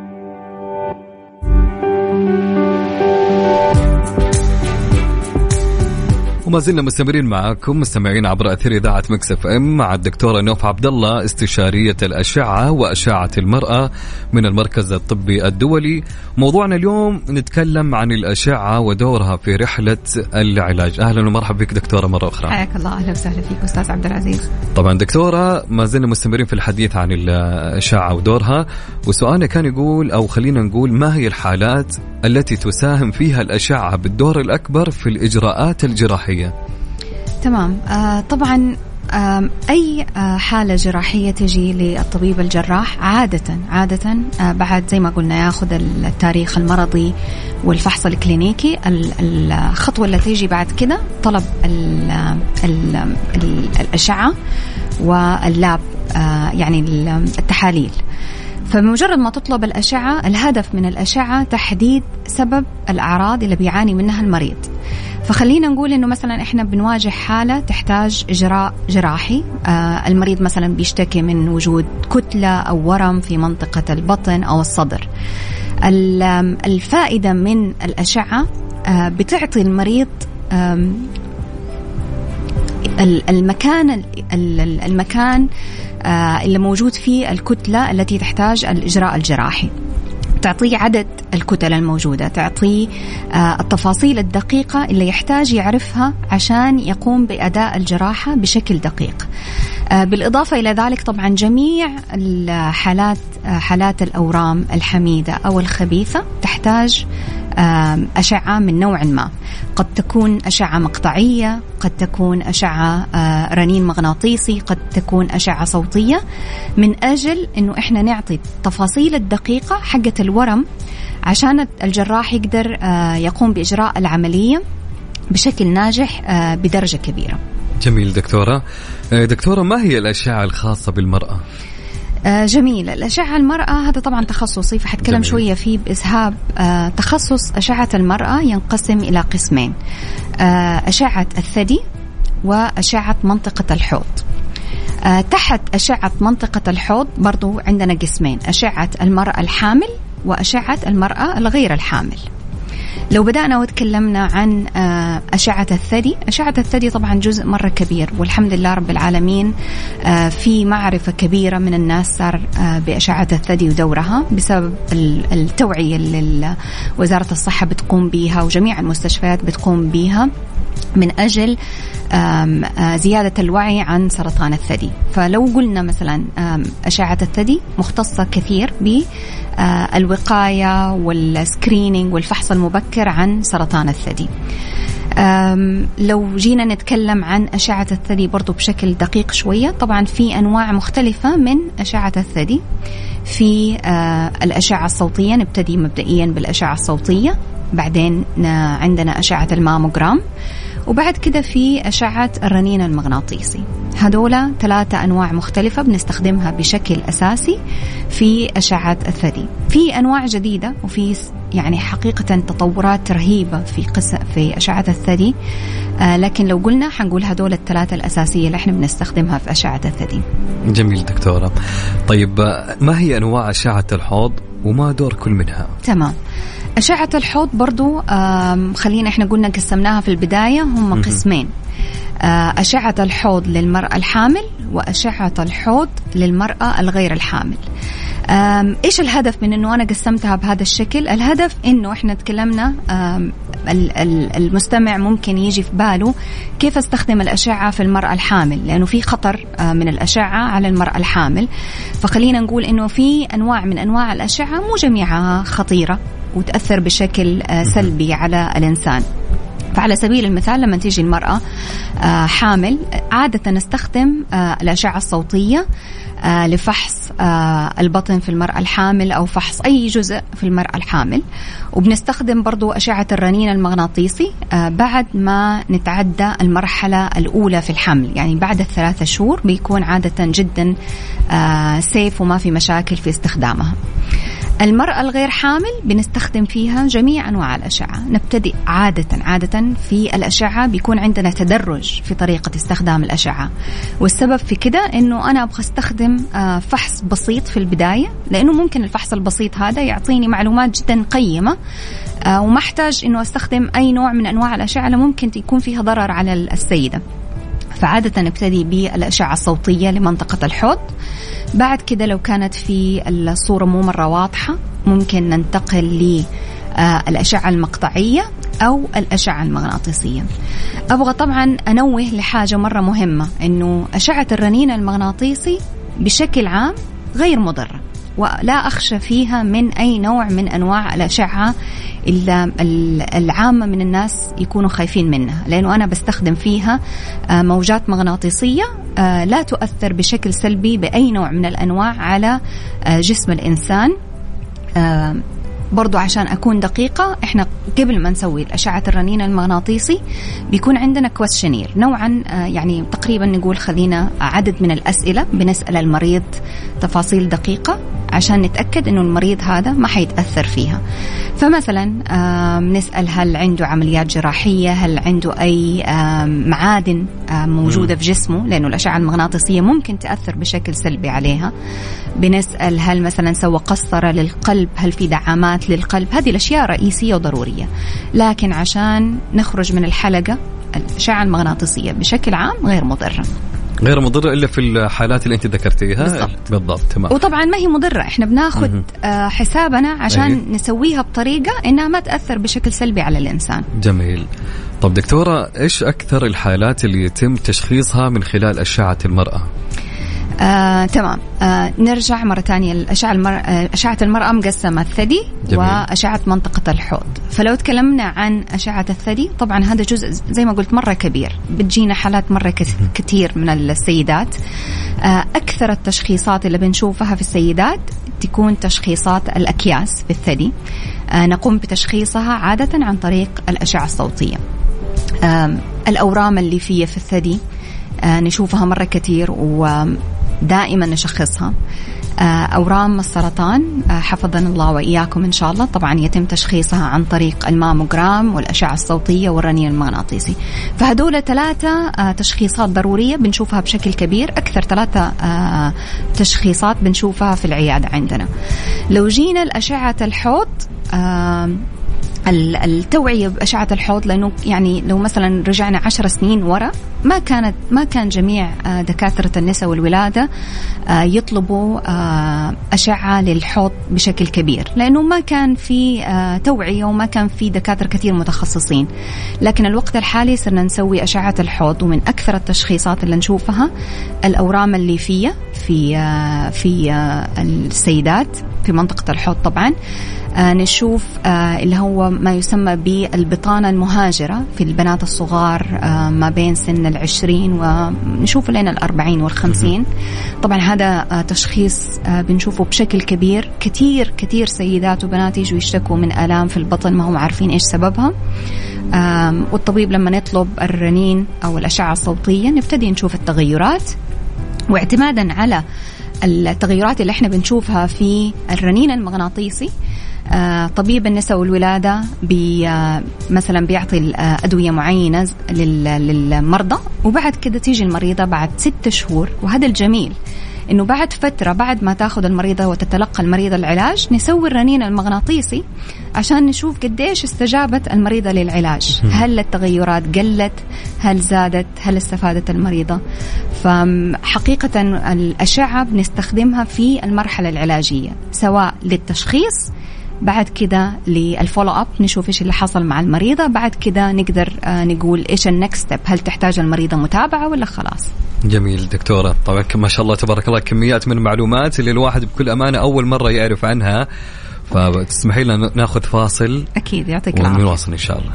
وما زلنا مستمرين معاكم مستمعين عبر أثير إذاعة Mix FM مع الدكتورة نوف عبد الله استشارية الأشعة وأشعة المرأة من المركز الطبي الدولي. موضوعنا اليوم نتكلم عن الأشعة ودورها في رحلة العلاج. أهلا ومرحبا بك دكتورة مرة أخرى. حياك الله أهلا وسهلا فيك أستاذ عبد العزيز. طبعا دكتورة ما زلنا مستمرين في الحديث عن الأشعة ودورها وسؤالنا كان يقول أو خلينا نقول ما هي الحالات التي تساهم فيها الأشعة بالدور الأكبر في الإجراءات الجراحية؟ تمام. آه طبعا أي آه، حالة جراحية تجي للطبيب الجراح عادة عادة آه، بعد زي ما قلنا ياخذ التاريخ المرضي والفحص الكلينيكي الخطوة اللي تيجي بعد كده طلب ال ال ال الأشعة واللاب آه، يعني التحاليل. فبمجرد ما تطلب الأشعة الهدف من الأشعة تحديد سبب الأعراض اللي بيعاني منها المريض. فخلينا نقول إنه مثلا إحنا بنواجه حالة تحتاج إجراء جراحي. آه المريض مثلا بيشتكي من وجود كتلة أو ورم في منطقة البطن أو الصدر. الفائدة من الأشعة آه بتعطي المريض المكان المكان آه، اللي موجود فيه الكتلة التي تحتاج الإجراء الجراحي. تعطيه عدد الكتل الموجودة تعطيه آه، التفاصيل الدقيقة اللي يحتاج يعرفها عشان يقوم بأداء الجراحة بشكل دقيق. آه، بالإضافة إلى ذلك طبعا جميع الحالات آه، حالات الأورام الحميدة أو الخبيثة تحتاج أشعة من نوع ما. قد تكون أشعة مقطعية قد تكون أشعة رنين مغناطيسي قد تكون أشعة صوتية. من أجل أنه إحنا نعطي التفاصيل الدقيقة حقة الورم عشان الجراح يقدر آه، يقوم بإجراء العملية بشكل ناجح آه، بدرجة كبيرة. جميل دكتورة. آه، دكتورة ما هي الأشعة الخاصة بالمرأة؟ جميل. الأشعة المرأة هذا طبعا تخصصي فحتكلم شوية فيه بإسهاب. تخصص أشعة المرأة ينقسم إلى قسمين. أشعة الثدي وأشعة منطقة الحوض. تحت أشعة منطقة الحوض برضو عندنا قسمين. أشعة المرأة الحامل وأشعة المرأة الغير الحامل. لو بدأنا وتكلمنا عن آه، أشعة الثدي. أشعة الثدي طبعا جزء مرة كبير والحمد لله رب العالمين آه، في معرفة كبيرة من الناس صار آه، بأشعة الثدي ودورها بسبب التوعية اللي وزارة الصحة بتقوم بها وجميع المستشفيات بتقوم بها من أجل زيادة الوعي عن سرطان الثدي. فلو قلنا مثلا أشعة الثدي مختصة كثير بالوقاية والسكرينينج والفحص المبكر عن سرطان الثدي. لو جينا نتكلم عن أشعة الثدي برضو بشكل دقيق شوية طبعا في أنواع مختلفة من أشعة الثدي. في الأشعة الصوتية نبتدي مبدئيا بالأشعة الصوتية بعدين عندنا أشعة الماموجرام وبعد كده في أشعة الرنين المغناطيسي. هذولا ثلاثة أنواع مختلفة بنستخدمها بشكل أساسي في أشعة الثدي. في أنواع جديدة وفي يعني حقيقة تطورات رهيبة في قس في أشعة الثدي. آه لكن لو قلنا حنقول هذول الثلاثة الأساسية اللي إحنا بنستخدمها في أشعة الثدي. جميل دكتورة. طيب ما هي أنواع أشعة الحوض؟ وما دور كل منها. تمام. أشعة الحوض برضو خلينا إحنا قلنا قسمناها في البداية هم قسمين. آه، أشعة الحوض للمرأة الحامل وأشعة الحوض للمرأة الغير الحامل. إيش الهدف من إنه أنا قسمتها بهذا الشكل؟ الهدف إنه إحنا تكلمنا المستمع ممكن يجي في باله كيف استخدم الأشعة في المرأة الحامل لأنه في خطر آه، من الأشعة على المرأة الحامل. فخلينا نقول إنه في أنواع من أنواع الأشعة مو جميعها خطيرة وتأثر بشكل آه، سلبي على الإنسان. فعلى سبيل المثال لما تيجي المرأة آه، حامل عادة نستخدم آه، الأشعة الصوتية لفحص البطن في المرأة الحامل أو فحص أي جزء في المرأة الحامل. وبنستخدم برضو أشعة الرنين المغناطيسي بعد ما نتعدى المرحلة الأولى في الحمل. يعني بعد الثلاثة شهور بيكون عادة جدا سيف وما في مشاكل في استخدامها. المرأة الغير حامل بنستخدم فيها جميع أنواع الأشعة. نبتدئ عادة عادة في الأشعة بيكون عندنا تدرج في طريقة استخدام الأشعة. والسبب في كده أنه أنا أبغى أستخدم آه، فحص بسيط في البداية لأنه ممكن الفحص البسيط هذا يعطيني معلومات جدا قيمة آه، وما أحتاج أنه أستخدم أي نوع من أنواع الأشعة اللي ممكن يكون فيها ضرر على السيدة. فعادة نبتدي بالأشعة الصوتية لمنطقة الحوض. بعد كده لو كانت في الصورة مو مرة واضحة ممكن ننتقل للأشعة المقطعية أو الأشعة المغناطيسية. أبغى طبعا أنوه لحاجة مرة مهمة أنه أشعة الرنين المغناطيسي بشكل عام غير مضرة. ولا أخشى فيها من أي نوع من أنواع الأشعة العامة من الناس يكونوا خايفين منها لأنه أنا بستخدم فيها آه، موجات مغناطيسية آه، لا تؤثر بشكل سلبي بأي نوع من الأنواع على آه، جسم الإنسان. برضو عشان أكون دقيقة إحنا قبل ما نسوي الأشعة الرنين المغناطيسي بيكون عندنا questionnaire نوعا آه، يعني تقريبا نقول خلينا عدد من الأسئلة بنسأل المريض تفاصيل دقيقة عشان نتأكد إنه المريض هذا ما حيتأثر فيها. فمثلا نسأل هل عنده عمليات جراحية هل عنده أي معادن موجودة في جسمه لأنه الأشعة المغناطيسية ممكن تأثر بشكل سلبي عليها. بنسأل هل مثلا سوى قسطرة للقلب هل في دعامات للقلب. هذه الأشياء رئيسية وضرورية. لكن عشان نخرج من الحلقة الأشعة المغناطيسية بشكل عام غير مضرة. غير مضرة إلا في الحالات اللي أنت ذكرتيها. بالضبط. بالضبط تمام. وطبعا ما هي مضرة. إحنا بناخذ آه حسابنا عشان أيه. نسويها بطريقة إنها ما تأثر بشكل سلبي على الإنسان. جميل. طب دكتورة إيش أكثر الحالات اللي يتم تشخيصها من خلال أشعة المرأة؟ آه، تمام. آه، نرجع مرة ثانية. الأشعة المر... آه، أشعة المرأة مقسمة. الثدي جميل. وأشعة منطقة الحوض. فلو تكلمنا عن أشعة الثدي طبعا هذا جزء زي ما قلت مرة كبير. بتجينا حالات مرة كثير من السيدات. آه، أكثر التشخيصات اللي بنشوفها في السيدات تكون تشخيصات الأكياس في الثدي. آه، نقوم بتشخيصها عادة عن طريق الأشعة الصوتية. الأورام الليفية في الثدي آه، نشوفها مرة كثير ودائما نشخصها. آه، أورام السرطان آه، حفظنا الله وإياكم إن شاء الله. طبعا يتم تشخيصها عن طريق الماموجرام والأشعة الصوتية والرنين المغناطيسي. فهدول ثلاثة تشخيصات ضرورية بنشوفها بشكل كبير. أكثر ثلاثة تشخيصات بنشوفها في العيادة عندنا. لو جينا لأشعة الحوض التوعية بأشعة الحوض لأنه يعني لو مثلا رجعنا عشر سنين ورا ما كانت ما كان جميع آه، دكاترة النساء والولادة آه، يطلبوا آه، أشعة للحوض بشكل كبير لأنه ما كان في توعية وما كان في دكاترة كثير متخصصين. لكن الوقت الحالي صرنا نسوي أشعة الحوض ومن أكثر التشخيصات اللي نشوفها الأورام الليفيه في في السيدات في منطقة الحوض طبعا نشوف آه اللي هو ما يسمى بالبطانة المهاجرة في البنات الصغار آه ما بين سن العشرين ونشوف لين الأربعين والخمسين. طبعا هذا آه تشخيص آه بنشوفه بشكل كبير. كثير كثير سيدات وبنات يجوا يشتكوا من آلام في البطن ما هم عارفين إيش سببها. والطبيب لما نطلب الرنين أو الأشعة الصوتية نبتدي نشوف التغيرات. واعتمادا على التغيرات اللي إحنا بنشوفها في الرنين المغناطيسي آه، طبيب النساء والولادة بي آه، مثلا بيعطي آه، أدوية معينة للمرضى وبعد كده تيجي المريضة بعد ست شهور وهذا الجميل إنه بعد فترة بعد ما تاخذ المريضة وتتلقى المريضة العلاج نسوي الرنين المغناطيسي عشان نشوف قديش استجابت المريضة للعلاج. هل التغيرات قلت؟ هل زادت؟ هل استفادت المريضة؟ فحقيقه الأشعة بنستخدمها في المرحلة العلاجية سواء للتشخيص بعد كده لل follow up نشوف إيش اللي حصل مع المريضة. بعد كده نقدر آه، نقول إيش ال next step هل تحتاج المريضة متابعة ولا خلاص؟ جميل دكتورة. طبعا ما شاء الله تبارك الله كميات من المعلومات اللي الواحد بكل أمانة أول مرة يعرف عنها. فتسمحي لنا ناخذ فاصل. أكيد يعطيك العافية. ونواصل إن شاء الله.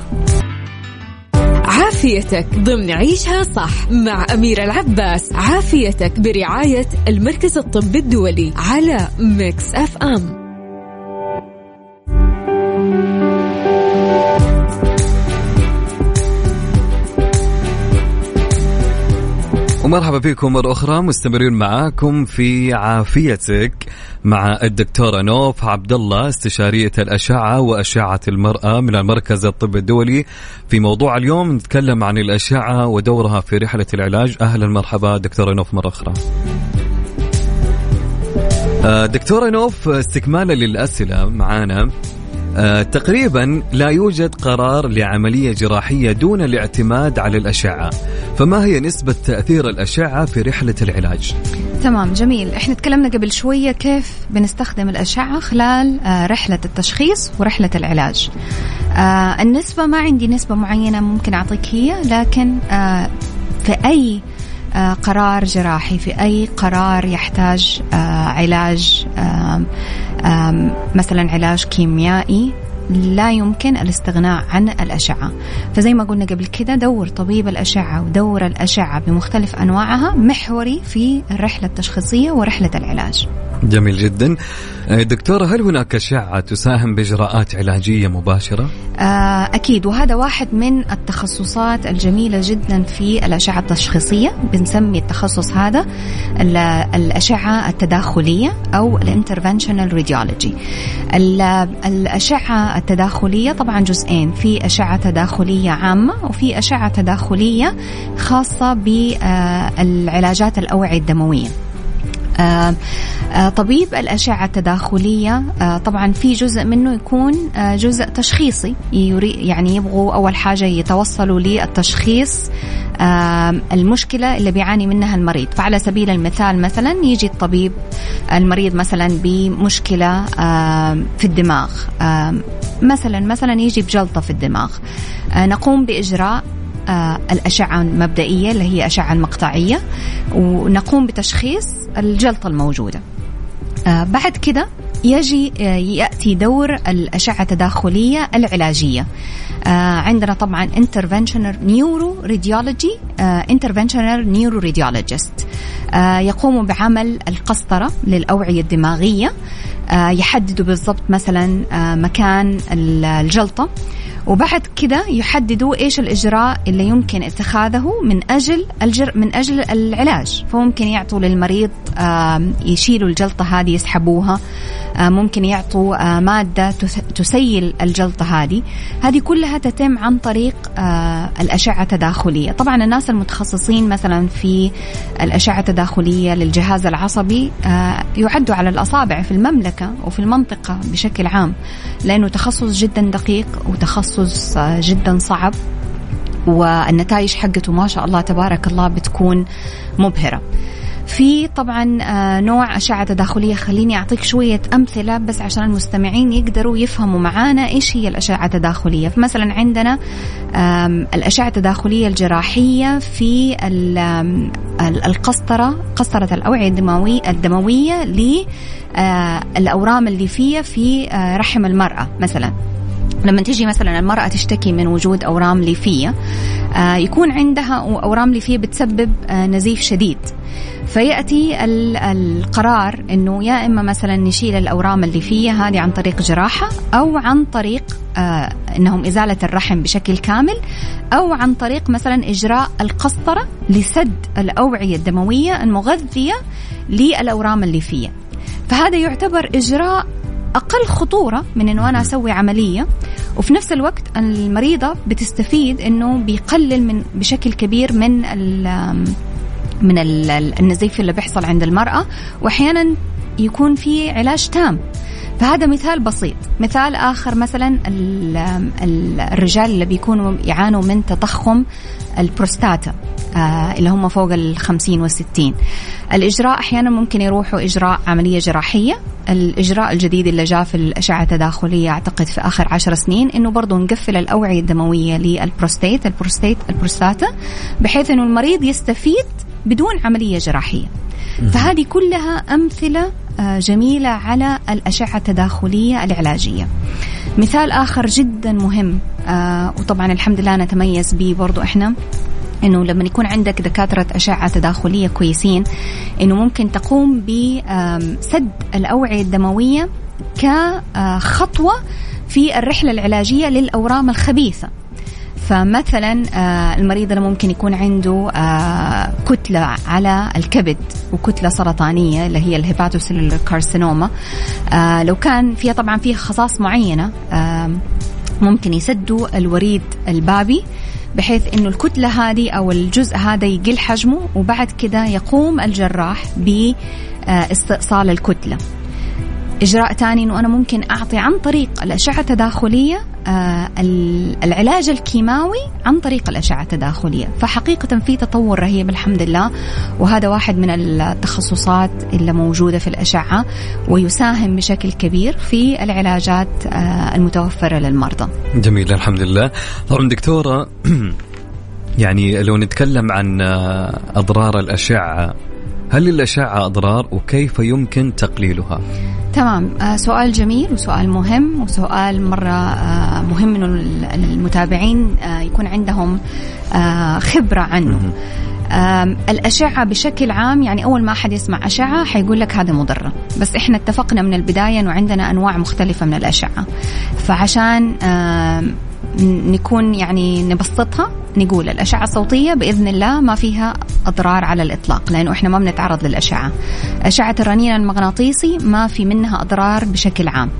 عافيتك ضمن عيشها صح مع أميرة العباس. عافيتك برعاية المركز الطبي الدولي على Mix FM ومرحبا فيكم مرة أخرى مستمرين معاكم في عافيتك مع الدكتورة نوف عبد الله استشارية الأشعة وأشعة المرأة من المركز الطبي الدولي. في موضوع اليوم نتكلم عن الأشعة ودورها في رحلة العلاج. أهلا مرحبا دكتورة نوف مرة أخرى. آه، دكتورة نوف استكمالا للأسئلة معانا. آه، تقريبا لا يوجد قرار لعملية جراحية دون الاعتماد على الأشعة. فما هي نسبة تأثير الأشعة في رحلة العلاج؟ تمام جميل. إحنا تكلمنا قبل شوية كيف بنستخدم الأشعة خلال آه، رحلة التشخيص ورحلة العلاج. آه، النسبة ما عندي نسبة معينة ممكن أعطيك هي لكن في أي قرار جراحي. في أي قرار يحتاج علاج مثلا علاج كيميائي لا يمكن الاستغناء عن الأشعة. فزي ما قلنا قبل كده دور طبيب الأشعة ودور الأشعة بمختلف أنواعها محوري في الرحلة التشخيصية ورحلة العلاج. جميل جدا. آه، دكتورة هل هناك أشعة تساهم بإجراءات علاجية مباشرة؟ آه، أكيد. وهذا واحد من التخصصات الجميلة جدا في الأشعة التشخيصية. بنسمي التخصص هذا الأشعة التداخلية أو ال interventional radiology الأشعة التداخلية طبعا جزئين. في أشعة تداخلية عامة وفي أشعة تداخلية خاصة بالعلاجات الأوعية الدموية. طبيب الأشعة التداخلية آه، طبعا في جزء منه يكون جزء تشخيصي يعني يبغوا أول حاجة يتوصلوا للتشخيص المشكلة اللي بيعاني منها المريض. فعلى سبيل المثال مثلا يجي الطبيب المريض مثلا بمشكلة في الدماغ مثلا مثلا يجي بجلطة في الدماغ. نقوم بإجراء الأشعة المبدئية اللي هي أشعة المقطعية ونقوم بتشخيص الجلطة الموجودة. آه بعد كده يجي آه يأتي دور الأشعة التداخلية العلاجية. آه عندنا طبعا interventional neuro radiology آه interventional آه يقوموا بعمل القسطرة للأوعية الدماغية. آه يحددوا بالضبط مثلا آه مكان الجلطة. وبعد كده يحددوا إيش الإجراء اللي يمكن اتخاذه من أجل الجر من أجل العلاج. فممكن يعطوا للمريض يشيلوا الجلطة هذه يسحبوها. ممكن يعطوا مادة تسيل الجلطة هذه. هذه كلها تتم عن طريق الأشعة التداخلية. طبعا الناس المتخصصين مثلا في الأشعة التداخلية للجهاز العصبي يعدوا على الأصابع في المملكة وفي المنطقة بشكل عام لأنه تخصص جدا دقيق وتخصص تخصص جدا صعب والنتائج حقته ما شاء الله تبارك الله بتكون مبهرة. في طبعا آه، نوع أشعة تداخلية خليني أعطيك شوية أمثلة بس عشان المستمعين يقدروا يفهموا معانا إيش هي الأشعة التداخلية. فمثلا عندنا الأشعة التداخلية الجراحية في القسطرة قسطرة الأوعية الدموية الدموية للأورام الليفية في آه، رحم المرأة مثلا. لما تيجي مثلا المرأة تشتكي من وجود أورام ليفية آه، يكون عندها أورام ليفية بتسبب آه، نزيف شديد. فيأتي القرار أنه يا إما مثلا نشيل الأورام الليفية هذه عن طريق جراحة أو عن طريق آه أنهم إزالة الرحم بشكل كامل أو عن طريق مثلا إجراء القسطرة لسد الأوعية الدموية المغذية للأورام الليفية. فهذا يعتبر إجراء أقل خطورة من إنه أنا أسوي عملية. وفي نفس الوقت المريضة بتستفيد إنه بيقلل من بشكل كبير من من النزيف اللي بيحصل عند المرأة. واحيانا يكون في علاج تام. فهذا مثال بسيط. مثال آخر مثلا الرجال اللي بيكونوا يعانوا من تضخم البروستاتا آه، اللي هم فوق الخمسين والستين. الإجراء أحيانا ممكن يروحوا إجراء عملية جراحية. الإجراء الجديد اللي جاء في الأشعة التداخلية أعتقد في آخر عشر سنين إنه برضو نقفل الأوعية الدموية لل prostate ال prostate البروستاتا بحيث إنه المريض يستفيد بدون عملية جراحية. فهذه كلها أمثلة جميلة على الأشعة التداخلية العلاجية. مثال آخر جدا مهم آه، وطبعا الحمد لله نتميز به برضو إحنا إنه لما يكون عندك دكاترة أشعة تداخلية كويسين إنه ممكن تقوم بسد الأوعية الدموية كخطوة في الرحلة العلاجية للأورام الخبيثة. فمثلا آه، المريض اللي ممكن يكون عنده آه، كتلة على الكبد وكتلة سرطانية اللي هي الهيباتوسيلولر كارسينوما. آه، لو كان فيها طبعا فيها خصائص معينة ممكن يسدوا الوريد البابي بحيث إنه الكتلة هذه أو الجزء هذا يقل حجمه وبعد كده يقوم الجراح بإستئصال الكتلة. إجراء تاني أنه أنا ممكن أعطي عن طريق الأشعة التداخلية آه العلاج الكيماوي عن طريق الأشعة التداخلية. فحقيقة في تطور رهيب الحمد لله وهذا واحد من التخصصات اللي موجودة في الأشعة ويساهم بشكل كبير في العلاجات آه المتوفرة للمرضى. جميل الحمد لله. طبعا دكتورة يعني لو نتكلم عن آه، أضرار الأشعة هل للأشعة أضرار وكيف يمكن تقليلها؟ تمام. آه سؤال جميل وسؤال مهم وسؤال مرة آه مهم إنه المتابعين آه يكون عندهم خبرة عنه. الأشعة بشكل عام يعني أول ما أحد يسمع أشعة حيقول لك هذا مضرة. بس إحنا اتفقنا من البداية أنه عندنا أنواع مختلفة من الأشعة. فعشان نكون يعني نبسطها نقول الأشعة الصوتية بإذن الله ما فيها أضرار على الإطلاق لأنه إحنا ما بنتعرض للأشعة. أشعة الرنين المغناطيسي ما في منها أضرار بشكل عام.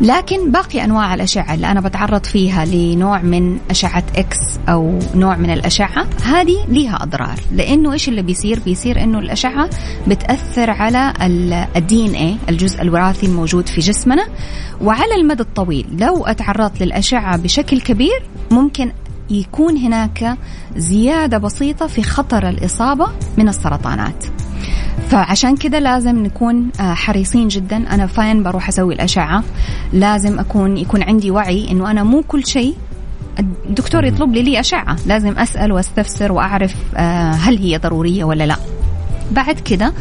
لكن باقي أنواع الأشعة اللي أنا بتعرض فيها لنوع من أشعة إكس أو نوع من الأشعة هذه ليها أضرار. لأنه إيش اللي بيصير؟ بيصير إنه الأشعة بتأثر على ال DNA الجزء الوراثي الموجود في جسمنا. وعلى المدى الطويل لو أتعرضت للأشعة بشكل كبير ممكن يكون هناك زيادة بسيطة في خطر الإصابة من السرطانات. فعشان كذا لازم نكون آه، حريصين جدا. أنا فين بروح أسوي الأشعة. لازم أكون يكون عندي وعي إنه أنا مو كل شيء الدكتور يطلب لي لي أشعة. لازم أسأل وأستفسر وأعرف آه، هل هي ضرورية ولا لا. بعد كده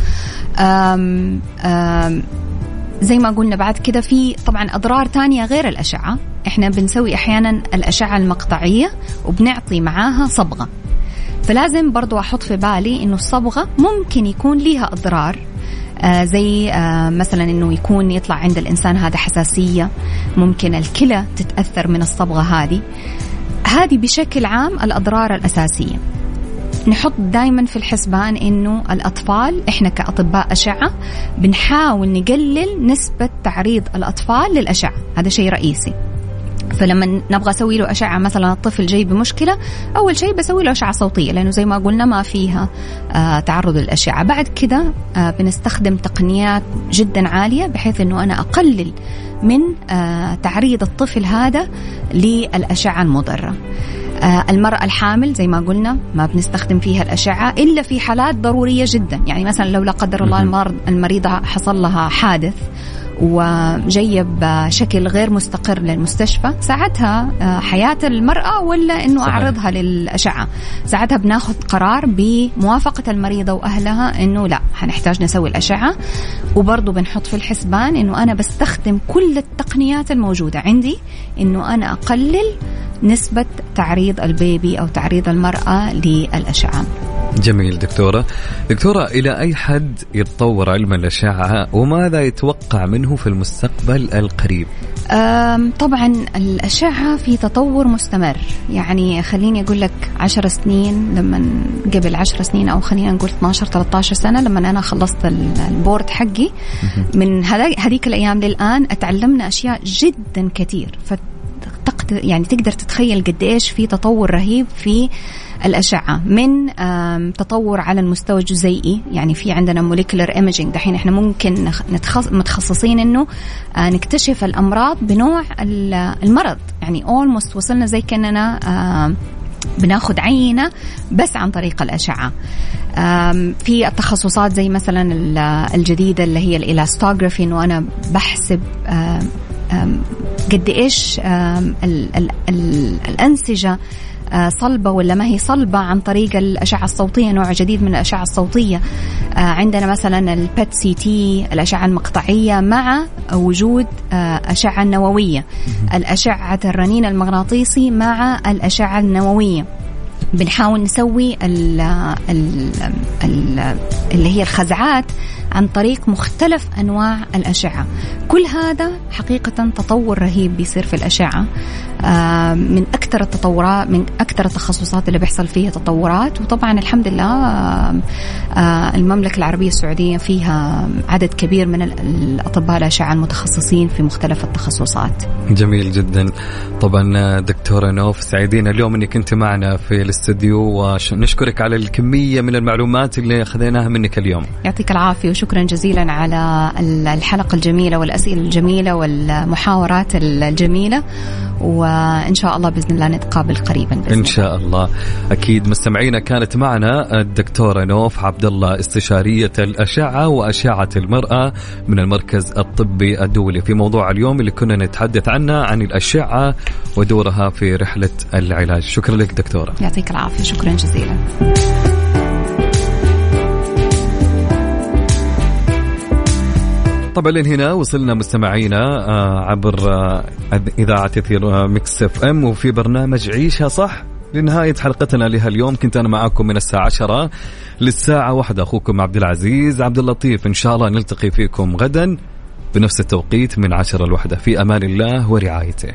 زي ما قلنا بعد كده في طبعا أضرار تانية غير الأشعة. إحنا بنسوي أحيانا الأشعة المقطعية وبنعطي معاها صبغة. فلازم برضو أحط في بالي أنه الصبغة ممكن يكون لها أضرار. آه زي آه مثلا إنه يكون يطلع عند الإنسان هذا حساسية. ممكن الكلى تتأثر من الصبغة هذه. هذه بشكل عام الأضرار الأساسية. نحط دائما في الحسبان إنه الأطفال إحنا كأطباء أشعة بنحاول نقلل نسبة تعريض الأطفال للأشعة. هذا شيء رئيسي. فلما نبغى أسوي له أشعة مثلا الطفل جاي بمشكلة أول شيء بسوي له أشعة صوتية لأنه زي ما قلنا ما فيها آه تعرض للأشعة. بعد كذا آه بنستخدم تقنيات جدا عالية بحيث إنه أنا أقلل من آه تعريض الطفل هذا للأشعة المضرة. آه المرأة الحامل زي ما قلنا ما بنستخدم فيها الأشعة إلا في حالات ضرورية جدا. يعني مثلا لو لا قدر الله المريضة حصل لها حادث وجايه بشكل غير مستقر للمستشفى. ساعتها آه، حياة المرأة ولا إنه صحيح. أعرضها للأشعة؟ ساعتها بناخذ قرار بموافقة المريضة وأهلها إنه لا حنحتاج نسوي الأشعة. وبرضه بنحط في الحسبان إنه أنا بستخدم كل التقنيات الموجودة عندي إنه أنا أقلل نسبة تعريض البيبي أو تعريض المرأة للأشعة. جميل دكتورة. دكتورة إلى أي حد يتطور علم الأشعة وماذا يتوقع منه في المستقبل القريب؟ طبعا الأشعة في تطور مستمر. يعني خليني أقول لك عشر سنين لما قبل عشر سنين أو خلينا نقول 12 13 سنة لما أنا خلصت البورد حقي. من هذيك الأيام للآن أتعلمنا أشياء جدا كثير. يعني تقدر تتخيل قد إيش في تطور رهيب في الأشعة من تطور على المستوى الجزيئي يعني في عندنا molecular imaging دحين إحنا ممكن متخصصين إنه آه، نكتشف الأمراض بنوع المرض. يعني almost وصلنا زي كأننا بناخذ عينة بس عن طريق الأشعة. في التخصصات زي مثلا الجديدة اللي هي ال elastography إنه أنا بحسب قد إيش الأنسجة آه، صلبة ولا ما هي صلبة عن طريق الأشعة الصوتية نوع جديد من الأشعة الصوتية. آه، عندنا مثلا ال PET CT الأشعة المقطعية مع وجود أشعة نووية. الأشعة الرنين المغناطيسي مع الأشعة النووية. بنحاول نسوي ال ال ال اللي هي الخزعات عن طريق مختلف أنواع الأشعة. كل هذا حقيقة تطور رهيب بيصير في الأشعة. آه، من أكثر التطورات من أكثر التخصصات اللي بيحصل فيها تطورات. وطبعا الحمد لله آه، المملكة العربية السعودية فيها عدد كبير من الأطباء الأشعة المتخصصين في مختلف التخصصات. جميل جدا. طبعا دكتورة نوف سعيدين اليوم أنك كنت معنا في الاستوديو ونشكرك على الكمية من المعلومات اللي أخذناها منك اليوم. يعطيك العافية وشكرا جزيلا على الحلقة الجميلة والأسئلة الجميلة والمحاورات الجميلة. وإن شاء الله بإذن الله نتقابل قريبا بإذن إن شاء الله. أكيد مستمعينا كانت معنا الدكتورة نوف عبد الله استشارية الأشعة وأشعة المرأة من المركز الطبي الدولي. في موضوع اليوم اللي كنا نتحدث عنه عن الأشعة ودورها في رحلة العلاج. شكرا لك دكتورة. يعطيك العافية. شكرا جزيلا. طبعا هنا وصلنا مستمعينا آه، عبر آه، إذاعة أثير Mix FM وفي برنامج عيشها صح لنهاية حلقتنا لها اليوم كنت أنا معاكم من الساعة 10 للساعة واحدة. أخوكم عبد العزيز عبد اللطيف. إن شاء الله نلتقي فيكم غدا بنفس التوقيت من 10 للوحدة في أمان الله ورعايته.